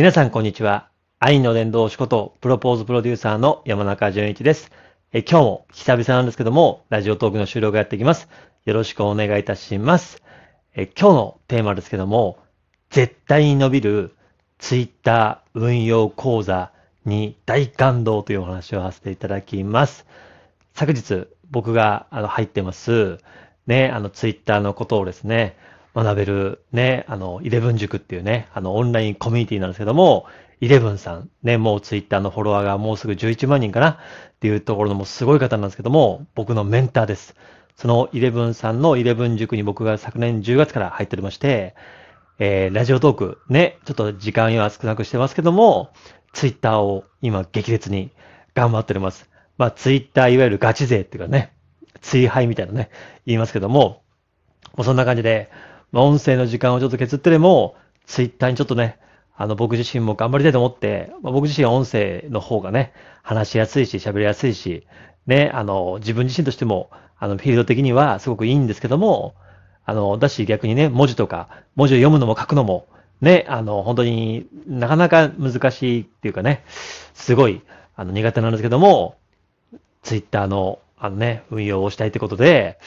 皆さん、こんにちは。愛の伝道師こと、プロポーズプロデューサーの山中淳一です。え今日も久々なんですけども、ラジオトークの収録やっていきます。よろしくお願いいたします。え今日のテーマですけども、絶対に伸びるツイッター運用講座に大感動というお話をさせていただきます。昨日、僕があの入ってます、ね、あのツイッターのことをですね、学べるね、あの、イレブン塾っていうね、あの、オンラインコミュニティなんですけども、イレブンさん、ね、もうツイッターのフォロワーがもうすぐ11万人かなっていうところのもすごい方なんですけども、僕のメンターです。そのイレブンさんのイレブン塾に僕が昨年10月から入っておりまして、えー、ラジオトーク、ね、ちょっと時間は少なくしてますけども、ツイッターを今激烈に頑張っております。まあ、ツイッターいわゆるガチ勢っていうかね、追廃みたいなね、言いますけども、もうそんな感じで、まあ、音声の時間をちょっと削ってでも、ツイッターにちょっとね、あの、僕自身も頑張りたいと思って、まあ、僕自身は音声の方がね、話しやすいし、喋りやすいし、ね、あの、自分自身としても、あの、フィールド的にはすごくいいんですけども、あの、だし逆にね、文字とか、文字を読むのも書くのも、ね、あの、本当になかなか難しいっていうかね、すごい、あの、苦手なんですけども、ツイッターの、あのね、運用をしたいってことで、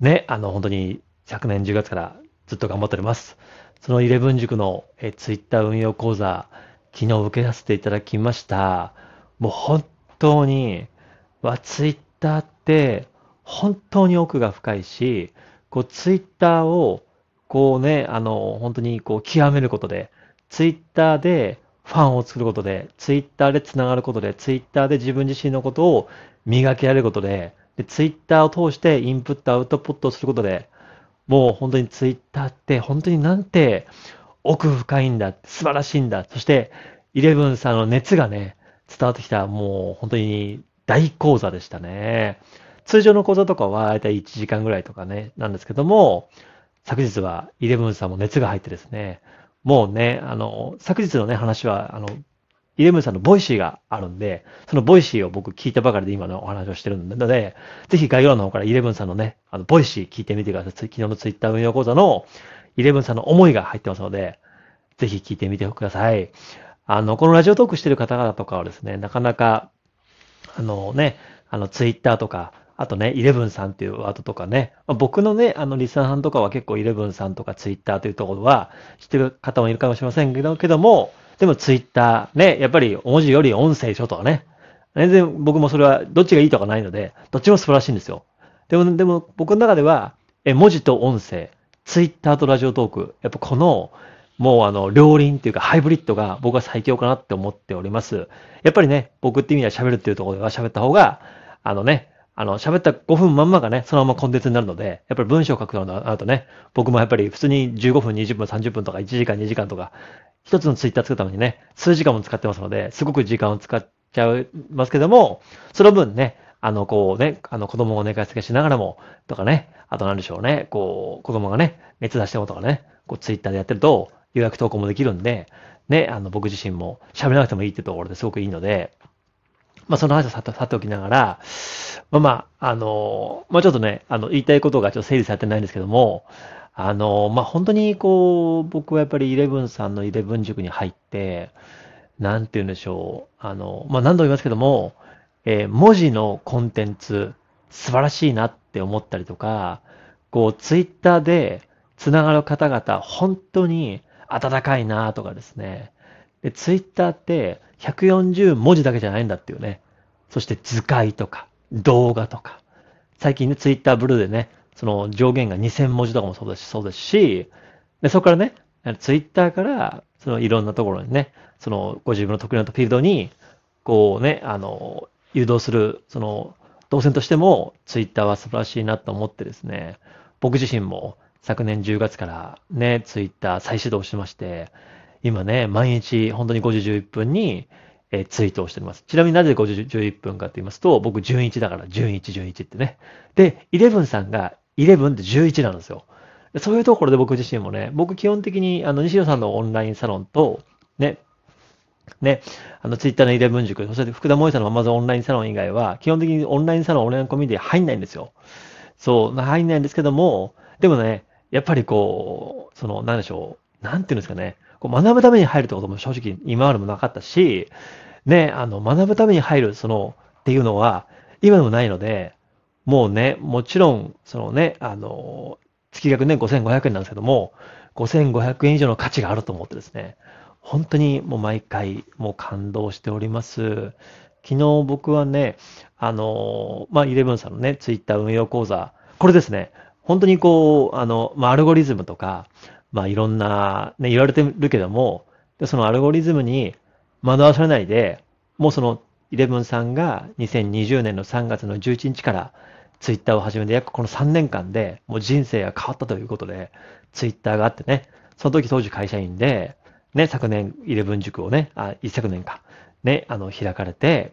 ね、あの、本当に昨年10月からずっと頑張っております。その11塾のえツイッター運用講座、昨日受けさせていただきました。もう本当に、わ、ツイッターって本当に奥が深いし、こうツイッターをこうね、あの、本当にこう極めることで、ツイッターでファンを作ることで、ツイッターでつながることで、ツイッターで自分自身のことを磨き上げることで、でツイッターを通してインプット、アウトプットすることで、もう本当にツイッターって本当になんて奥深いんだ、素晴らしいんだ。そして、イレブンさんの熱がね、伝わってきた、もう本当に大講座でしたね。通常の講座とかは大体1時間ぐらいとかね、なんですけども、昨日はイレブンさんも熱が入ってですね、もうね、あの、昨日のね、話は、あの、イレブンさんの Voicy があるんで、その Voicy を僕聞いたばかりで今のお話をしてるので、ぜひ概要欄の方からイレブンさんのね、あの、 Voicy 聞いてみてください。昨日のツイッター運用講座のイレブンさんの思いが入ってますので、ぜひ聞いてみてください。あの、この Radiotalk してる方々とかはですね、なかなか、あのね、あの、ツイッターとか、あとね、イレブンさんっていうワードとかね、僕のね、あの、リスナーさんとかは結構イレブンさんとかツイッターというところは知ってる方もいるかもしれませんけど、けども、でもツイッター、ね、やっぱり文字より音声書とかね、全然僕もそれはどっちがいいとかないので、どっちも素晴らしいんですよ。でも、でも僕の中では、え、文字と音声、ツイッターとラジオトーク、やっぱこの、もうあの、両輪っていうかハイブリッドが僕は最強かなって思っております。やっぱりね、僕って意味では喋るっていうところでは喋った方が、あのね、あの、喋った5分まんまがね、そのままコンテンツになるので、やっぱり文章を書くのだとね、僕もやっぱり普通に15分、20分、30分とか1時間、2時間とか、一つのツイッター作るためにね、数時間も使ってますので、すごく時間を使っちゃいますけども、その分ね、あの、こうね、あの、子供を寝かしつけしながらも、とかね、あと何でしょうね、こう、子供がね、熱出してもとかね、こう、ツイッターでやってると、予約投稿もできるんで、ね、あの、僕自身も喋らなくてもいいってところですごくいいので、まあ、その話をさてさておきながら、まあまあ、あの、まあちょっとね、あの、言いたいことがちょっと整理されてないんですけども、あの、まあ本当にこう、僕はやっぱりイレブンさんのイレブン塾に入って、なんて言うんでしょう、あの、まあ何度も言いますけども、えー文字のコンテンツ、素晴らしいなって思ったりとか、こう、ツイッターでつながる方々、本当に温かいなとかですね。で、ツイッターって140文字だけじゃないんだっていうね。そして図解とか動画とか。最近ね、ツイッターブルーでね、その上限が2000文字とかもそうですし、そうですし、そこからね、ツイッターから、そのいろんなところにね、そのご自分の得意なフィールドに、こうね、あの、誘導する、その、動線としても、ツイッターは素晴らしいなと思ってですね、僕自身も昨年10月からね、ツイッター再始動してまして、今ね、毎日本当に5時11分に、えツイートをしております。ちなみになぜ5時11分かと言いますと、僕11だから11、11ってね。で、11さんが11って11なんですよ。そういうところで僕自身もね、僕基本的にあの西野さんのオンラインサロンと、ね、ね、あのツイッターの11塾、そして福田萌さんの Amazon オンラインサロン以外は、基本的にオンラインサロン、オンラインコミュニティ入んないんですよ。そう、入んないんですけども、でもね、やっぱりこう、その、なんでしょう、なんていうんですかね、こう学ぶために入るってことも正直今までもなかったし、ね、あの、学ぶために入る、その、っていうのは、今でもないので、もうね、もちろん、そのね、あの、月額ね、5500円なんですけども、5500円以上の価値があると思ってですね、本当にもう毎回もう感動しております。昨日僕はね、あの、まあ、イレブンさんのね、ツイッター運用講座、これですね、本当にこう、あの、まあ、アルゴリズムとか、まあ、いろんな、ね、言われてるけども、でそのアルゴリズムに惑わされないで、もうその、イレブンさんが2020年の3月の11日からツイッターを始めて約この3年間でもう人生が変わったということで、ツイッターがあってね、その時当時会社員で、ね、昨年イレブン塾をね、あ、一昨年か、ね、あの、開かれて、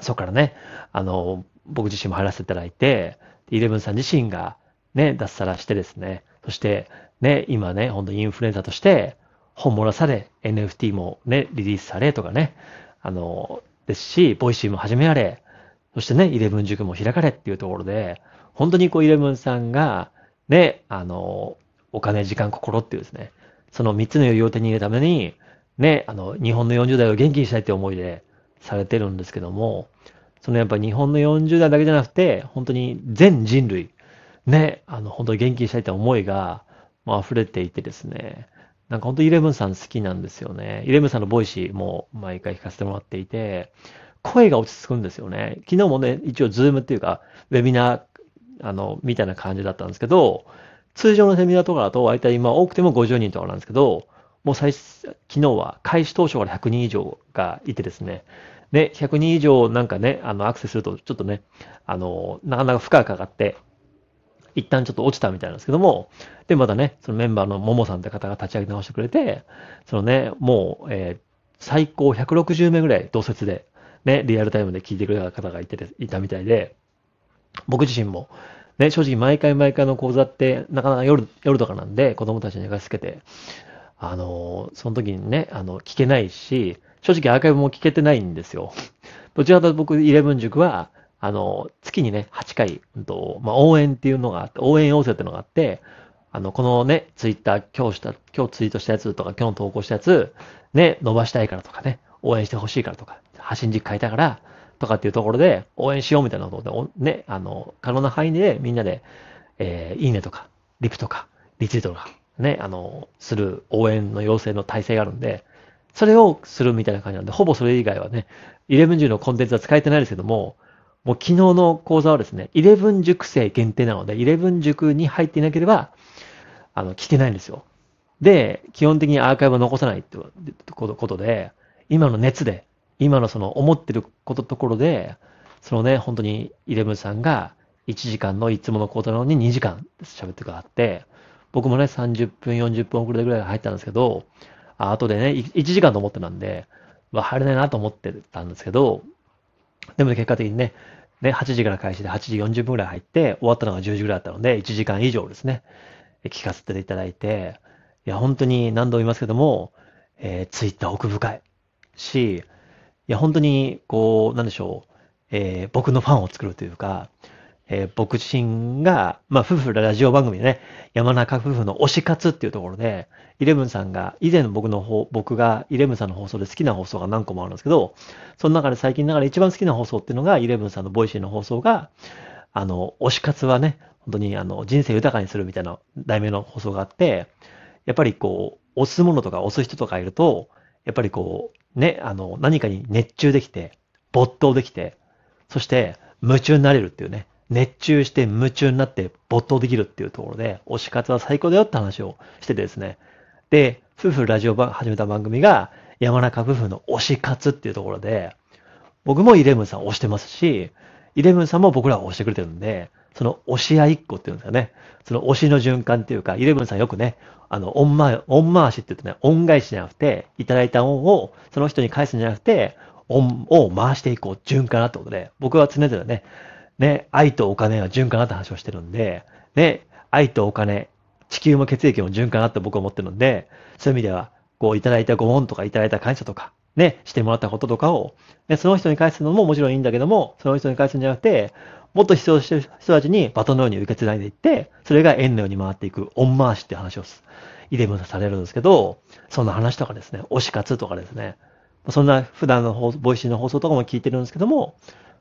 そこからね、あの、僕自身も入らせていただいて、イレブンさん自身がね、脱サラしてですね、そしてね、今ね、ほんとインフルエンサーとして本も出され、NFT もね、リリースされとかね、あの、ですし、 Voicy も始められ、そしてね、イレブン塾も開かれっていうところで、本当にこう、イレブンさんが、ね、あの、お金、時間、心っていうですね、その3つの余裕を手に入れるために、ね、あの、日本の40代を元気にしたいって思いでされてるんですけども、そのやっぱ日本の40代だけじゃなくて、本当に全人類、ね、あの、本当に元気にしたいって思いが、もう溢れていてですね、なんか本当イレブンさん好きなんですよね。イレブンさんの Voicy も毎回聞かせてもらっていて、声が落ち着くんですよね。昨日もね、一応ズームっていうか、ウェビナー、あの、みたいな感じだったんですけど、通常のセミナーとかだと、大体今多くても50人とかなんですけど、もう最、昨日は開始当初から100人以上がいてですね、で、100人以上なんかね、あの、アクセスすると、ちょっとね、あの、なかなか負荷がかかって、一旦ちょっと落ちたみたいなんですけども、で、またね、そのメンバーのももさんって方が立ち上げ直してくれて、そのね、もう、えー、最高160名ぐらい同説で、ね、リアルタイムで聞いてくれた方がいて、いたみたいで、僕自身も、ね、正直毎回毎回の講座って、なかなか夜、夜とかなんで、子供たちに寝かしつけて、あの、その時にね、あの、聞けないし、正直アーカイブも聞けてないんですよ。どちらかと僕、イレブン塾は、あの、月にね、8回、うんとまあ、応援っていうのがあって、応援要請っていうのがあって、あの、このね、ツイッター、今日した、今日ツイートしたやつとか、今日投稿したやつ、ね、伸ばしたいからとかね、応援してほしいからとか、発信軸変えたから、とかっていうところで、応援しようみたいなことで、ね、あの、可能な範囲でみんなで、えー、いいねとか、リプとか、リツイートとか、ね、あの、する応援の要請の体制があるんで、それをするみたいな感じなんで、ほぼそれ以外はね、1 1 0のコンテンツは使えてないですけども、もう昨日の講座はですね、11塾生限定なので、11塾に入っていなければ、あの、聞けないんですよ。で、基本的にアーカイブを残さないってことで、今の熱で、今のその思ってることところで、そのね、本当に11さんが1時間のいつもの講座なのに2時間喋ってくださって、僕もね、30分、40分遅れぐらい入ったんですけど、あ後でね、1時間と思ってたんで、まあ、入れないなと思ってたんですけど、でも、結果的にね、ね、8時から開始で8時40分ぐらい入って、終わったのが10時ぐらいだったので、1時間以上ですね、聞かせていただいて、いや、本当に何度も言いますけども、えー、ツイッター奥深いし、いや、本当に、こう、なんでしょう、えー、僕のファンを作るというか、えー、僕自身が、まあ、夫婦ラジオ番組でね、山中夫婦の推し活っていうところで、イレブンさんが、以前の僕の方、僕がイレブンさんの放送で好きな放送が何個もあるんですけど、その中で最近ながら一番好きな放送っていうのが、イレブンさんの Voicy の放送が、あの、推し活はね、本当にあの、人生豊かにするみたいな題名の放送があって、やっぱりこう、推すものとか推す人とかいると、やっぱりこう、ね、あの、何かに熱中できて、没頭できて、そして夢中になれるっていうね、熱中して夢中になって没頭できるっていうところで、推し活は最高だよって話をしててですね。で、夫婦ラジオ版始めた番組が、山中夫婦の推し活っていうところで、僕もイレブンさん推してますし、イレブンさんも僕らは推してくれてるんで、その推し合いっ子っていうんですよね。その推しの循環っていうか、イレブンさんよくね、あの、恩回、恩回しって言ってね、恩返しじゃなくて、いただいた恩をその人に返すんじゃなくて、恩を回していこう、循環だってことで、僕は常々ね、ね、愛とお金は循環だって話をしてるんで、ね、愛とお金、地球も血液も循環だって僕は思ってるんで、そういう意味では、こういただいたご恩とかいただいた感謝とか、ね、してもらったこととかを、ね、その人に返すのももちろんいいんだけども、その人に返すんじゃなくて、もっと必要してる人たちにバトンのように受け継いでいって、それが円のように回っていく、恩回しって話をすイデムされるんですけど、そんな話とかですね、推し活とかですね、そんな普段の Voicy の放送とかも聞いてるんですけども、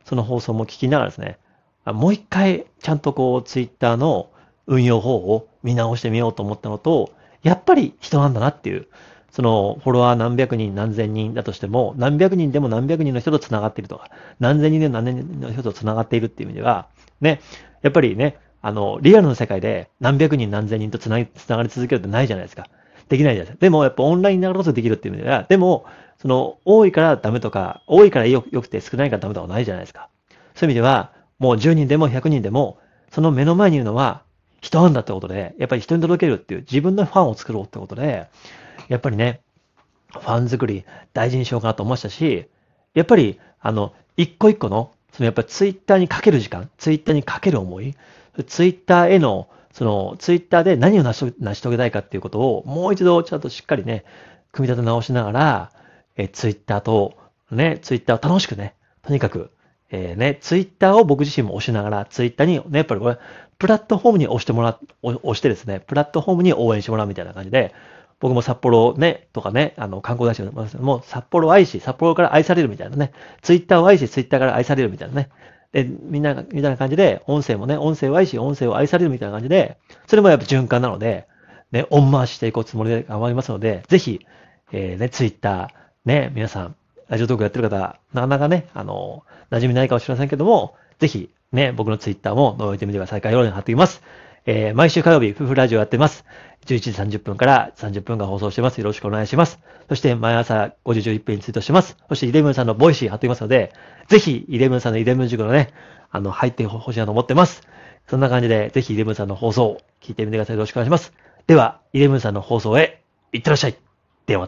その放送も聞きながらですね、もう一回ちゃんとこうツイッターの運用法を見直してみようと思ったのと、やっぱり人なんだなっていう、そのフォロワー何百人何千人だとしても、何百人でも何百人の人と繋がっているとか、何千人でも何千人の人と繋がっているっていう意味では、ね、やっぱりね、あの、リアルの世界で何百人何千人と繋がり続けるってないじゃないですか。できないじゃないですか。でも、やっぱオンラインながらこそできるっていう意味では、でも、その、多いからダメとか、多いからよくて少ないからダメとかないじゃないですか。そういう意味では、もう10人でも100人でも、その目の前にいるのは人なんだってことで、やっぱり人に届けるっていう自分のファンを作ろうってことで、やっぱりね、ファン作り大事にしようかなと思いましたし、やっぱり、あの、一個一個の、そのやっぱりツイッターにかける時間、ツイッターにかける思い、ツイッターへの、その、ツイッターで何を成し成し遂げたいかっていうことを、もう一度ちゃんとしっかりね、組み立て直しながら、えツイッターと、ね、ツイッターを楽しくね、とにかく、えー、ね、ツイッターを僕自身も押しながら、ツイッターに、ね、やっぱりこれ、プラットフォームに押してもら、押してですね、プラットフォームに応援してもらうみたいな感じで、僕も札幌ね、とかね、あの、観光大使もう札幌を愛し、札幌から愛されるみたいなね、ツイッターを愛し、ツイッターから愛されるみたいなね、で、みんな、みたいな感じで、音声もね、音声を愛し、音声を愛されるみたいな感じで、それもやっぱ循環なので、ね、恩回ししていこうつもりで頑張りますので、ぜひ、えー、ね、ツイッター、ね、皆さん、 Radiotalk やってる方、なかなかね、あの、馴染みないかもしれませんけども、ぜひ、ね、僕のツイッターも覗いてみてください。概要欄に貼っています。えー、毎週火曜日、夫婦ラジオやってます。11時30分から30分間放送してます。よろしくお願いします。そして、毎朝5時11分にツイートしてます。そして、イレブンさんの Voicy 貼っていますので、ぜひ、イレブンさんのイレブン塾のね、あの、入ってほしいなと思ってます。そんな感じで、ぜひ、イレブンさんの放送を聞いてみてください。よろしくお願いします。では、イレブンさんの放送へ、いってらっしゃい。ではまた。